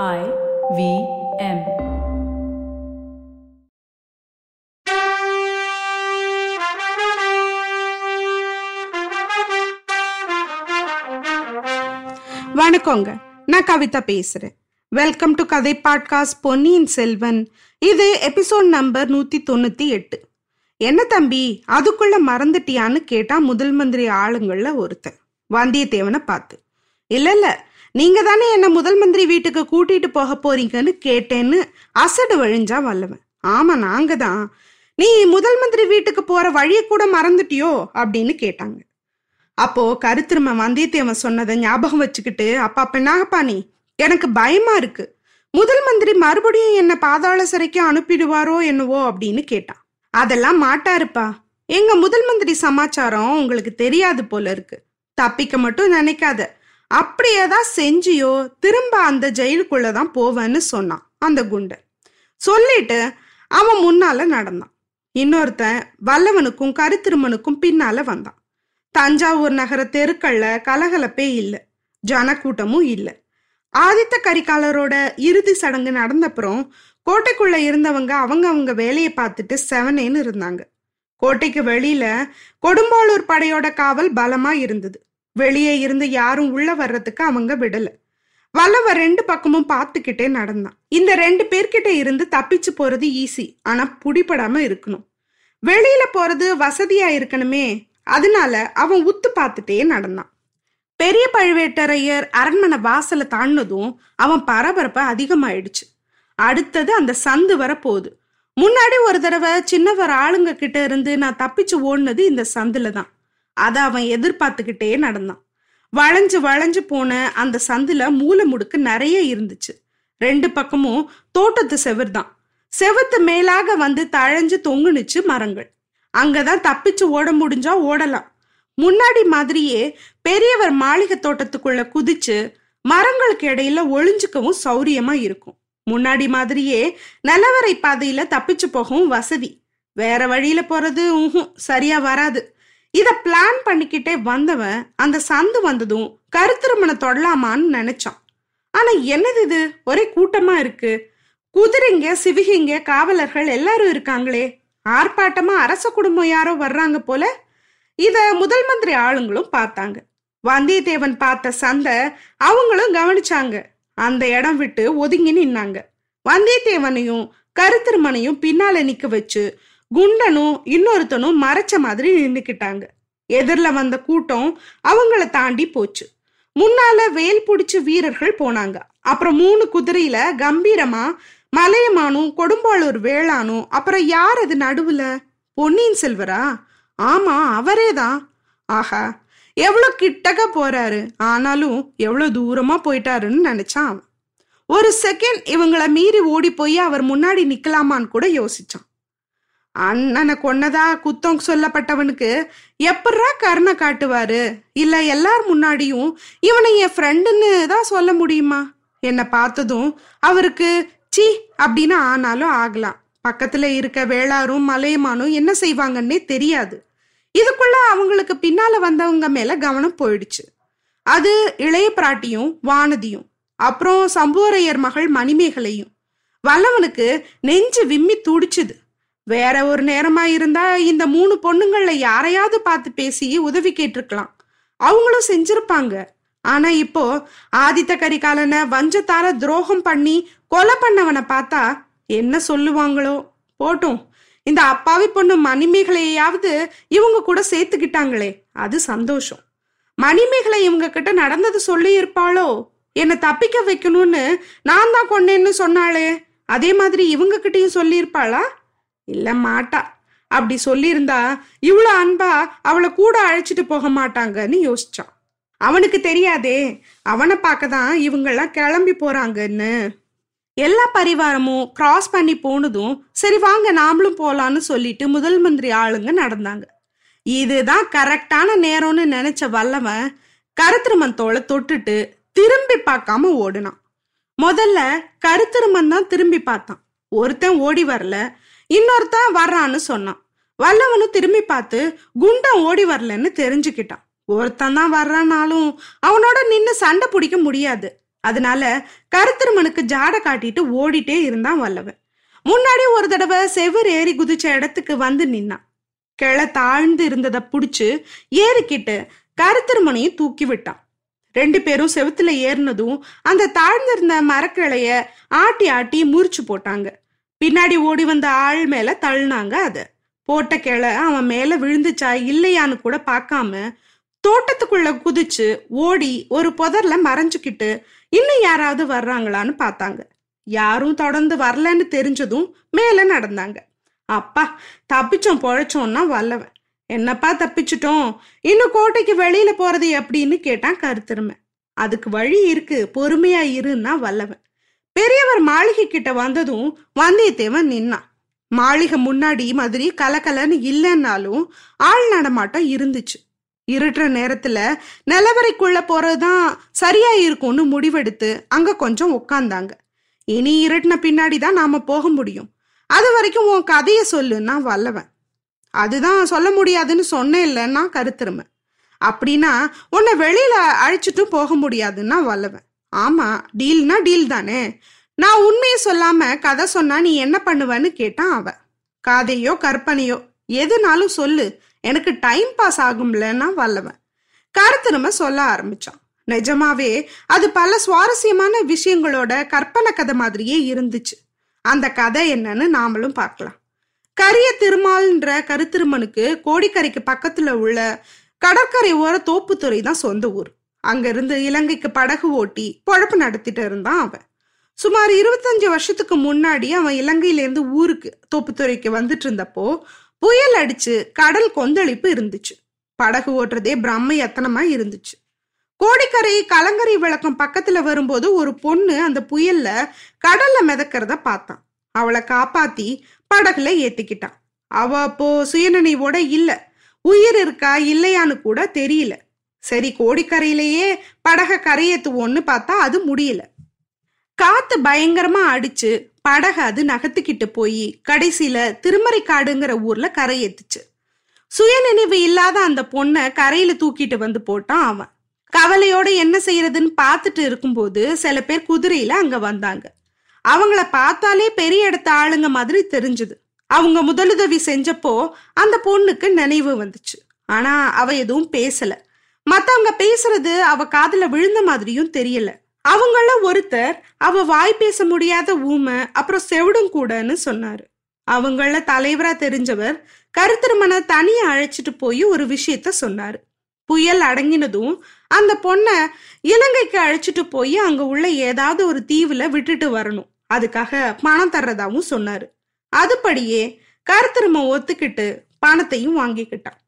I V M. வணக்கங்க. நான் கவிதா பேசுறேன். வெல்கம் டு கதை பாட்காஸ்ட் பொன்னியின் செல்வன். இது எபிசோட் நம்பர் நூத்தி தொண்ணூத்தி எட்டு. என்ன தம்பி அதுக்குள்ள மறந்துட்டியான்னு கேட்டா முதல் மந்திரி ஆளுங்கள்ல ஒருத்தன். வந்தியத்தேவனை பார்த்து. இல்ல இல்ல நீங்க தானே என்ன முதல் மந்திரி வீட்டுக்கு கூட்டிட்டு போக போறீங்கன்னு கேட்டேன்னு அசடு வழிஞ்சா வல்லவன். ஆமா நாங்க தான். நீ முதல் மந்திரி வீட்டுக்கு போற வழியை கூட மறந்துட்டியோ அப்படின்னு கேட்டாங்க. அப்போ கருத்திரும வந்தியத்தேவன் சொன்னதை ஞாபகம் வச்சுக்கிட்டு அப்பா பெண்ணாகப்பா நீ எனக்கு பயமா இருக்கு. முதல் மந்திரி மறுபடியும் என்ன பாதாள சிறைக்கு அனுப்பிடுவாரோ என்னவோ? அப்படின்னு கேட்டான். அதெல்லாம் மாட்டாருப்பா. எங்க முதல் மந்திரி சமாச்சாரம் உங்களுக்கு தெரியாது போல இருக்கு. தப்பிக்க மட்டும் நினைக்காத. அப்படியேதான் செஞ்சியோ திரும்ப அந்த ஜெயிலுக்குள்ளதான் போவேன்னு சொன்னான் அந்த குண்டர். சொல்லிட்டு அவன் முன்னால நடந்தான். இன்னொருத்தன் வல்லவனுக்கும் கருத்திருமனுக்கும் பின்னால வந்தான். தஞ்சாவூர் நகர தெருக்கள்ல கலகலப்பே இல்லை ஜனக்கூட்டமும் இல்லை. ஆதித்த கரிகாலரோட இறுதி சடங்கு நடந்தப்புறம் கோட்டைக்குள்ள இருந்தவங்க அவங்க அவங்க வேலையை பார்த்துட்டு செவனேன்னு இருந்தாங்க. கோட்டைக்கு வெளியில கொடும்பாளூர் படையோட காவல் பலமா இருந்தது. வெளியே இருந்து யாரும் உள்ள வர்றதுக்கு அவங்க விடல. வல்லவ ரெண்டு பக்கமும் பார்த்துக்கிட்டே நடந்தான். இந்த ரெண்டு பேர்கிட்ட இருந்து தப்பிச்சு போறது ஈஸி ஆனா புடிபடாம இருக்கணும். வெளியில போறது வசதியா இருக்கணுமே அதனால அவன் உத்து பார்த்துட்டே நடந்தான். பெரிய பழுவேட்டரையர் அரண்மனை வாசலை தாண்டினதும் அவன் பரபரப்பு அதிகமாயிடுச்சு. அடுத்தது அந்த சந்து வர போகுது. முன்னாடி ஒரு தடவை சின்னவர் ஆளுங்க கிட்ட இருந்து நான் தப்பிச்சு ஓடினது இந்த சந்துல தான் அதை அவன் எதிர்பார்த்துக்கிட்டே நடந்தான். வளைஞ்சு வளைஞ்சு போன அந்த சந்துல மூலை முடுக்கு நிறைய இருந்துச்சு. ரெண்டு பக்கமும் தோட்டத்து செவர் தான். செவத்து மேலாக வந்து தழைஞ்சு தொங்குனுச்சு மரங்கள். அங்கதான் தப்பிச்சு ஓட முடிஞ்சா ஓடலாம். முன்னாடி மாதிரியே பெரியவர் மாளிகை தோட்டத்துக்குள்ள குதிச்சு மரங்களுக்கு இடையில ஒளிஞ்சுக்கவும் சௌரியமா இருக்கும். முன்னாடி மாதிரியே நிலவரை பாதையில தப்பிச்சு போகவும் வசதி. வேற வழியில போறது ஊஹும் சரியா வராது. இத பிளான் பண்ணிக்கிட்டே வந்தவன் அந்த சந்து வந்ததும் கருத்திருமண தொடலாமான்னு நினைச்சான். ஆனா என்னது இது? ஒரே கூட்டமா இருக்கு. குதிரைங்க சிவிகைங்க காவலர்கள் எல்லாரும் இருக்காங்களே. ஆர்ப்பாட்டமா அரச குடும்பம் யாரோ வர்றாங்க போல. இத முதல் மந்திரி ஆளுங்களும் பார்த்தாங்க. வந்தியத்தேவன் பார்த்த சந்தை அவங்களும் கவனிச்சாங்க. அந்த இடம் விட்டு ஒதுங்கி நின்னாங்க. வந்தியத்தேவனையும் கருத்திருமனையும் பின்னால நிக்க வச்சு குண்டனும் இன்னொருத்தனும் மறைச்ச மாதிரி நின்னுக்கிட்டாங்க. எதிரில வந்த கூட்டம் அவங்கள தாண்டி போச்சு. முன்னால வேல் பிடிச்ச வீரர்கள் போனாங்க. அப்புறம் மூணு குதிரையில கம்பீரமா மலையமானும் கொடும்பாளூர் வேளானும் அப்புறம் யார் அது நடுவுல? பொன்னியின் செல்வரா? ஆமா அவரே தான் ஆஹா எவ்வளோ கிட்டக்க போறாரு. ஆனாலும் எவ்வளோ தூரமா போயிட்டாருன்னு நினைச்சான் ஒரு செகண்ட் இவங்கள மீறி ஓடி போய் அவர் முன்னாடி நிக்கலாமான்னு கூட யோசிச்சான். அண்ணனை கொன்னதா குத்தம் சொல்லப்பட்டவனுக்கு எப்படா கருணை காட்டுவாரு? இல்ல எல்லார் முன்னாடியும் இவனை என் ஃப்ரெண்டுன்னு தான் சொல்ல முடியுமா? என்னை பார்த்ததும் அவருக்கு சி அப்படின்னு ஆனாலும் ஆகலாம். பக்கத்துல இருக்க வேளாரும் மலையமானும் என்ன செய்வாங்கன்னே தெரியாது. இதுக்குள்ள அவங்களுக்கு பின்னால வந்தவங்க மேல கவனம் போயிடுச்சு. அது இளைய பிராட்டியும் வானதியும் அப்புறம் சம்புவரையர் மகள் மணிமேகலையும். வல்லவனுக்கு நெஞ்சு விம்மி துடிச்சுது. வேற ஒரு நேரமா இருந்தா இந்த மூணு பொண்ணுங்கள்ல யாரையாவது பார்த்து பேசி உதவி கேட்டிருக்கலாம். அவங்களும் செஞ்சிருப்பாங்க. ஆனா இப்போ ஆதித்த கரிகாலனை வஞ்சத்தார துரோகம் பண்ணி கொலை பண்ணவனை பார்த்தா என்ன சொல்லுவாங்களோ? போட்டும். இந்த அப்பாவி பொண்ணு மணிமேகலையாவது இவங்க கூட சேர்த்துக்கிட்டாங்களே. அது சந்தோஷம். மணிமேகலை இவங்க கிட்ட நடந்தது சொல்லி இருப்பாளோ என்னை தப்பிக்க வைக்கணும்னு நான் தான் கொன்னேன்னு சொன்னாளே. அதே மாதிரி இவங்க கிட்டயும் சொல்லியிருப்பாளா? இல்ல மாட்டா. அப்படி சொல்லியிருந்தா இவ்வளோ அன்பா அவளை கூட அழைச்சிட்டு போக மாட்டாங்கன்னு யோசிச்சான். அவனுக்கு தெரியாதே அவனை பார்க்க தான் இவங்கெல்லாம் கிளம்பி போறாங்கன்னு. எல்லா பரிவாரமும் கிராஸ் பண்ணி போனதும் சரி வாங்க நாமளும் போலான்னு சொல்லிட்டு முதல் மந்திரி ஆளுங்க நடந்தாங்க. இதுதான் கரெக்டான நேரம்னு நினைச்ச வல்லவன் கருத்திருமந்தோளை தொட்டுட்டு திரும்பி பார்க்காம ஓடுனான். முதல்ல கருத்திருமன் தான் திரும்பி பார்த்தான். ஒருத்தன் ஓடி வரல இன்னொருத்தன் வர்றான்னு சொன்னான். வல்லவனும் திரும்பி பார்த்து குண்டம் ஓடி வரலன்னு தெரிஞ்சுக்கிட்டான். ஒருத்தன் தான் வர்றானாலும் அவனோட நின்று சண்டை பிடிக்க முடியாது. அதனால கருத்திருமனுக்கு ஜாடை காட்டிட்டு ஓடிட்டே இருந்தான் வல்லவன். முன்னாடி ஒரு தடவை செவர் ஏறி குதிச்ச இடத்துக்கு வந்து நின்னான். கிளை தாழ்ந்து இருந்ததை பிடிச்சு ஏறிக்கிட்டு கருத்திருமனையும் தூக்கி விட்டான். ரெண்டு பேரும் செவுத்துல ஏறினதும் அந்த தாழ்ந்திருந்த மரக்கிளைய ஆட்டி ஆட்டி முறிச்சு போட்டாங்க. பின்னாடி ஓடி வந்த ஆள் மேல தள்ளினாங்க அதை. போட்ட கிளை அவன் மேல விழுந்துச்சா இல்லையான்னு கூட பார்க்காம தோட்டத்துக்குள்ள குதிச்சு ஓடி ஒரு புதர்ல மறைஞ்சுக்கிட்டு இன்னும் யாராவது வர்றாங்களான்னு பார்த்தாங்க. யாரும் தொடர்ந்து வரலன்னு தெரிஞ்சதும் மேல நடந்தாங்க. அப்பா தப்பிச்சோம் பொழைச்சோம்னா வல்லவன். என்னப்பா தப்பிச்சிட்டோம்? இன்னும் கோட்டைக்கு வெளியில போறது எப்படின்னு கேட்டான் கருத்திருமை. அதுக்கு வழி இருக்கு பொறுமையா இருன்னா வல்லவன். பெரியவர் மாளிகை கிட்ட வந்ததும் வந்தியத்தேவன் நின்னான். மாளிகை முன்னாடி மாதிரி கலக்கலன்னு இல்லைன்னாலும் ஆள் நடமாட்டம் இருந்துச்சு. இருட்டுற நேரத்துல நிலவரைக்குள்ள போறதுதான் சரியா இருக்கும்னு முடிவெடுத்து அங்க கொஞ்சம் உட்காந்தாங்க இனி இருட்டின பின்னாடி தான் நாம போக முடியும். அது வரைக்கும் உன் கதையை சொல்லுன்னா வல்லவன். அதுதான் சொல்ல முடியாதுன்னு சொன்னேன் இல்லைன்னா கருத்திருமை. அப்படின்னா உன்னை வெளியில அழைச்சிட்டும் போக முடியாதுன்னா வல்லவன். ஆமா டீல்னா டீல் தானே. நான் உண்மையை சொல்லாம கதை சொன்னா நீ என்ன பண்ணுவேன்னு கேட்டான் அவ. காதையோ கற்பனையோ எதுனாலும் சொல்லு. எனக்கு டைம் பாஸ் ஆகும்லன்னா வல்லவன். கருத்திருமை சொல்ல ஆரம்பிச்சான் நிஜமாவே அது பல சுவாரஸ்யமான விஷயங்களோட கற்பனை கதை மாதிரியே இருந்துச்சு. அந்த கதை என்னன்னு நாமளும் பார்க்கலாம். கரிய திருமால்ன்ற கருத்திருமனுக்கு கோடிக்கரைக்கு பக்கத்துல உள்ள கடற்கரை ஓர தோப்புத்துறை தான் சொந்த ஊர். அங்கிருந்து இலங்கைக்கு படகு ஓட்டி பொழப்பு நடத்திட்டு இருந்தான் அவன். சுமார் இருபத்தஞ்சு வருஷத்துக்கு முன்னாடி அவன் இலங்கையிலேருந்து ஊருக்கு தோப்புத்துறைக்கு வந்துட்டு இருந்தப்போ புயல் அடிச்சு கடல் கொந்தளிப்பு இருந்துச்சு. படகு ஓட்டுறதே பிரம்ம எத்தனமா இருந்துச்சு. கோடிக்கரை கலங்கரை விளக்கம் பக்கத்துல வரும்போது ஒரு பொண்ணு அந்த புயல்ல கடல்ல மிதக்கிறத பார்த்தான். அவளை காப்பாத்தி படகுல ஏத்திக்கிட்டான். அவ அப்போ சுயநினைவோட இல்ல. உயிர் இருக்கா இல்லையான்னு கூட தெரியல. சரி கோடிக்கரையிலேயே படக கரையேத்துவோன்னு பார்த்தா அது முடியல. காத்து பயங்கரமா அடிச்சு படக அது நகர்த்துக்கிட்டு போய் கடைசியில திருமறைக்காடுங்கிற ஊர்ல கரையேத்துச்சு சுயநினைவு இல்லாத அந்த பொண்ணை கரையில தூக்கிட்டு வந்து போட்டான் அவன். கவலையோட என்ன செய்யறதுன்னு பார்த்துட்டு இருக்கும்போது சில பேர் குதிரையில அங்க வந்தாங்க. அவங்கள பார்த்தாலே பெரிய இடத்த ஆளுங்க மாதிரி தெரிஞ்சது. அவங்க முதலுதவி செஞ்சப்போ அந்த பொண்ணுக்கு நினைவு வந்துச்சு. ஆனா அவ எதுவும் பேசல. மத்தவங்க பேசுறது அவ காதுல விழுந்த மாதிரியும் தெரியல. அவங்கள ஒருத்தர் அவ வாய் பேச முடியாத ஊமை அப்புறம் செவிடும் கூடன்னு சொன்னாரு. அவங்கள தலைவரா தெரிஞ்சவர் கருத்திருமனை தனியா அழைச்சிட்டு போய் ஒரு விஷயத்த சொன்னாரு. புயல் அடங்கினதும் அந்த பொண்ணை இலங்கைக்கு அழைச்சிட்டு போய் அங்க உள்ள ஏதாவது ஒரு தீவுல விட்டுட்டு வரணும். அதுக்காக பணம் தர்றதாவும் சொன்னாரு. அதுபடியே கருத்திரும ஒத்துக்கிட்டு பணத்தையும் வாங்கிக்கிட்டான்.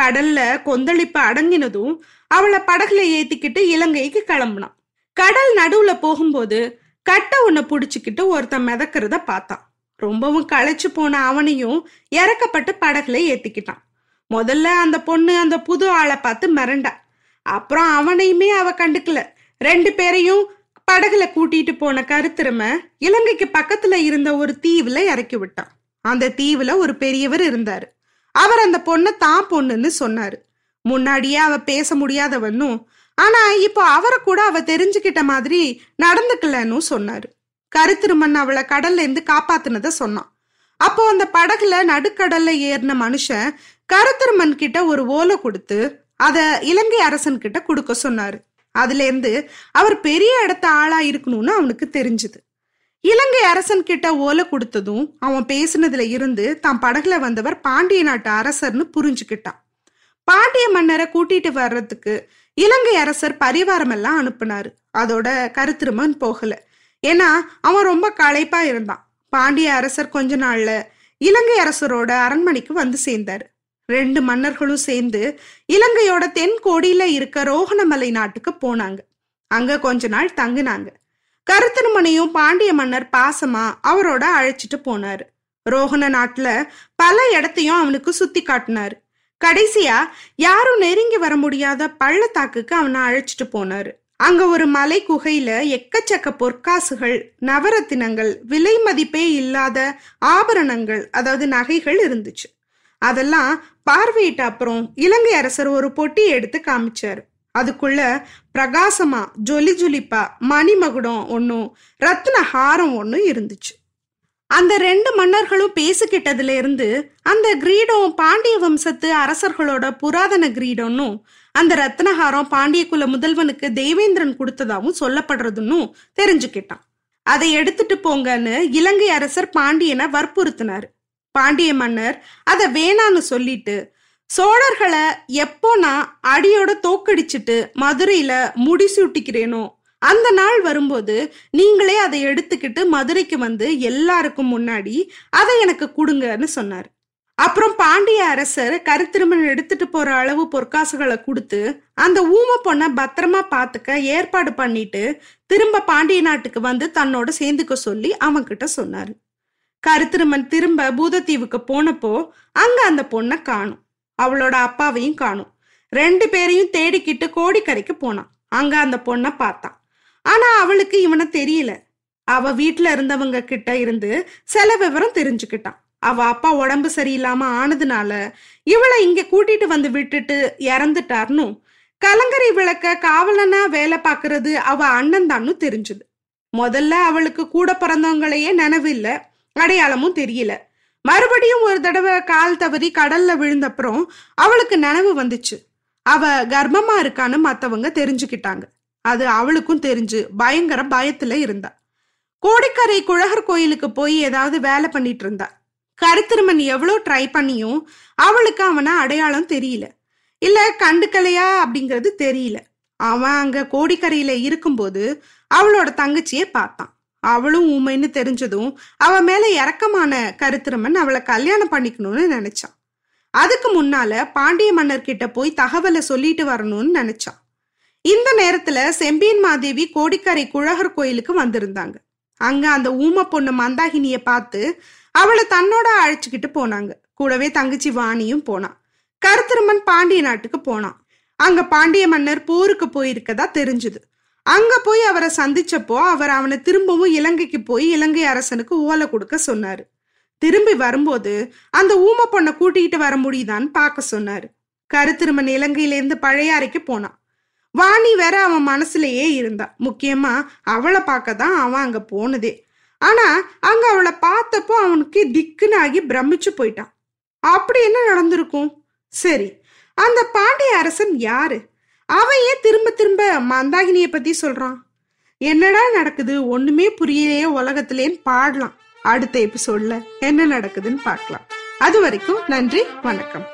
கடல்ல கொந்தளிப்பு அடங்கினதும் அவளை படகுல ஏத்திக்கிட்டு இலங்கைக்கு கிளம்புனான். கடல் நடுவுல போகும்போது கட்டை ஒன்ன புடிச்சுக்கிட்டு ஒருத்தன் மிதக்கிறத பார்த்தான். ரொம்பவும் களைச்சு போன அவனையும் இறக்கப்பட்டு படகுல ஏத்திக்கிட்டான். முதல்ல அந்த பொண்ணு அந்த புது ஆளை பார்த்து மிரண்டா. அப்புறம் அவனையுமே அவ கண்டுக்கல. ரெண்டு பேரையும் படகுல கூட்டிட்டு போன கருத்திறமை இலங்கைக்கு பக்கத்துல இருந்த ஒரு தீவுல இறக்கி விட்டான். அந்த தீவுல ஒரு பெரியவர் இருந்தாரு. அவர் அந்த பொண்ணை தான் பொண்ணுன்னு சொன்னாரு. முன்னாடியே அவ பேச முடியாதவனும் ஆனா இப்போ அவரை கூட அவ தெரிஞ்சுக்கிட்ட மாதிரி நடந்துக்கலன்னு சொன்னாரு. கருத்திருமன் அவளை கடல்ல இருந்து காப்பாத்துனத சொன்னான். அப்போ அந்த படகுல நடுக்கடல்ல ஏறின மனுஷன் கருத்திருமன் கிட்ட ஒரு ஓலை கொடுத்து அத இலங்கை அரசன் கிட்ட கொடுக்க சொன்னாரு. அதுல இருந்து அவர் பெரிய இடத்த ஆளா இருக்கணும்னு அவனுக்கு தெரிஞ்சது. இலங்கை அரசன் கிட்ட ஓலை கொடுத்ததும் அவன் பேசினதுல இருந்து தான் படகுல வந்தவர் பாண்டிய நாட்டு அரசர்னு புரிஞ்சுக்கிட்டான். பாண்டிய மன்னரை கூட்டிட்டு வர்றதுக்கு இலங்கை அரசர் பரிவாரம் எல்லாம் அனுப்புனாரு. அதோட கருத்திருமன் போகல. ஏன்னா அவன் ரொம்ப களைப்பா இருந்தான். பாண்டிய அரசர் கொஞ்ச நாள்ல இலங்கை அரசரோட அரண்மனைக்கு வந்து சேர்ந்தாரு. ரெண்டு மன்னர்களும் சேர்ந்து இலங்கையோட தென் கோடியில இருக்க ரோகணமலை நாட்டுக்கு போனாங்க. அங்க கொஞ்ச நாள் தங்குனாங்க. கருத்திருமனையும் பாண்டிய மன்னர் பாசமா அவரோட அழைச்சிட்டு போனார். ரோகண நாட்டுல பல இடத்தையும் அவனுக்கு சுத்தி காட்டினார். கடைசியா யாரும் நெருங்கி வர முடியாத பள்ளத்தாக்குக்கு அவனை அழைச்சிட்டு போனார். அங்க ஒரு மலை குகையில எக்கச்சக்க பொற்காசுகள் நவரத்தினங்கள் விலை மதிப்பே இல்லாத ஆபரணங்கள் அதாவது நகைகள் இருந்துச்சு. அதெல்லாம் பார்வையிட்ட அப்புறம் இலங்கை அரசர் ஒரு பொட்டி எடுத்து காமிச்சாரு. அதுக்குள்ள பிரகாசமா ஜொலி ஜொலிப்பா மணிமகுடம் ஒன்றும் ரத்ன ஹாரம் ஒன்றும் இருந்துச்சு. அந்த ரெண்டு மன்னர்களும் பேசிக்கிட்டதுல இருந்து அந்த கிரீடம் பாண்டிய வம்சத்து அரசர்களோட புராதன கிரீடம்னும் அந்த ரத்னஹாரம் பாண்டிய குல முதல்வனுக்கு தேவேந்திரன் கொடுத்ததாகவும் சொல்லப்படுறதுன்னு தெரிஞ்சுக்கிட்டான். அதை எடுத்துட்டு போங்கன்னு இலங்கை அரசர் பாண்டியனை வற்புறுத்தினாரு. பாண்டிய மன்னர் அதை வேணான்னு சொல்லிட்டு சோழர்களை எப்போ நான் அடியோட தோக்கடிச்சிட்டு மதுரையில முடிசூட்டிக்கிறேனோ அந்த நாள் வரும்போது நீங்களே அதை எடுத்துக்கிட்டு மதுரைக்கு வந்து எல்லாருக்கும் முன்னாடி அதை எனக்கு கொடுங்கன்னு சொன்னார். அப்புறம் பாண்டிய அரசர் கருத்திருமன் எடுத்துட்டு போற அளவு பொற்காசுகளை கொடுத்து அந்த ஊம பொண்ணை பத்திரமா பாத்துக்க ஏற்பாடு பண்ணிட்டு திரும்ப பாண்டிய நாட்டுக்கு வந்து தன்னோட சேர்ந்துக்க சொல்லி அவன்கிட்ட சொன்னாரு. கருத்திருமன் திரும்ப பூதத்தீவுக்கு போனப்போ அங்க அந்த பொண்ணை காணும். அவளோட அப்பாவையும் காணும். ரெண்டு பேரையும் தேடிக்கிட்டு கோடிக்கரைக்கு போனான். அங்க அந்த பொண்ணை பார்த்தான். ஆனா அவளுக்கு இவனை தெரியல. அவ வீட்டுல இருந்தவங்க கிட்ட இருந்து சில விவரம் தெரிஞ்சுக்கிட்டான். அவ அப்பா உடம்பு சரியில்லாம ஆனதுனால இவளை இங்க கூட்டிட்டு வந்து விட்டுட்டு இறந்துட்டார்னு கலங்கரை விளக்க காவலனா வேலை பார்க்கறது அவ அண்ணன் தான்னு தெரிஞ்சுது. முதல்ல அவளுக்கு கூட பிறந்தவங்களையே நினைவு இல்லை அடையாளமும் தெரியல. மறுபடியும் ஒரு தடவை கால் தவறி கடல்ல விழுந்தப்புறம் அவளுக்கு நினைவு வந்துச்சு. அவ கர்ப்பமா இருக்கான்னு மத்தவங்க தெரிஞ்சுக்கிட்டாங்க. அது அவளுக்கும் தெரிஞ்சு பயங்கர பயத்துல இருந்தா. கோடிக்கரை குழகர் கோயிலுக்கு போய் ஏதாவது வேலை பண்ணிட்டு இருந்தா. கருத்திருமன் எவ்வளோ ட்ரை பண்ணியும் அவளுக்கு அவனை அடையாளம் தெரியல. இல்ல கண்டுக்கலையா அப்படிங்கிறது தெரியல. அவன் அங்க கோடிக்கரையில இருக்கும்போது அவளோட தங்கச்சியை பார்த்தான். அவளும் ஊமைன்னு தெரிஞ்சதும் அவ மேல இறக்கமான கருத்திருமன் அவளை கல்யாணம் பண்ணிக்கணும்னு நினைச்சான். அதுக்கு முன்னால பாண்டிய மன்னர் கிட்ட போய் தகவலை சொல்லிட்டு வரணும்னு நினைச்சான். இந்த நேரத்துல செம்பியன் மாதேவி கோடிக்கரை குழகர் கோயிலுக்கு வந்திருந்தாங்க. அங்க அந்த ஊம பொண்ணு மந்தாகினிய பார்த்து அவளை தன்னோட அழைச்சுக்கிட்டு போனாங்க. கூடவே தங்கச்சி வாணியும் போனான். கருத்திருமன் பாண்டிய நாட்டுக்கு போனான். அங்க பாண்டிய மன்னர் போருக்கு போயிருக்கதா தெரிஞ்சுது. அங்க போய் அவரை சந்திச்சப்போ அவர் அவனை திரும்பவும் இலங்கைக்கு போய் இலங்கை அரசனுக்கு ஓலை கொடுக்க சொன்னாரு. திரும்பி வரும்போது அந்த ஊமை பொண்ணை கூட்டிகிட்டு வர முடியுதான்னு பார்க்க சொன்னாரு. கருத்திருமன் இலங்கையிலேருந்து பழையாறைக்கு போனான் வாணி வேற அவன் மனசுலயே இருந்தா. முக்கியமா அவளை பார்க்க தான் அவன் அங்க போனதே. ஆனா அங்க அவளை பார்த்தப்போ அவனுக்கு திக்குன்னு ஆகி பிரமிச்சு போயிட்டான். அப்படி என்ன நடந்திருக்கும்? சரி அந்த பாண்டிய அரசன் யாரு? அவன் ஏன் திரும்ப திரும்ப மந்தாகினிய பத்தி சொல்றான்? என்னடா நடக்குது? ஒண்ணுமே புரியலையே உலகத்திலேன்னு பாடலாம். அடுத்த எபிசோட்ல என்ன நடக்குதுன்னு பார்க்கலாம். அது வரைக்கும் நன்றி வணக்கம்.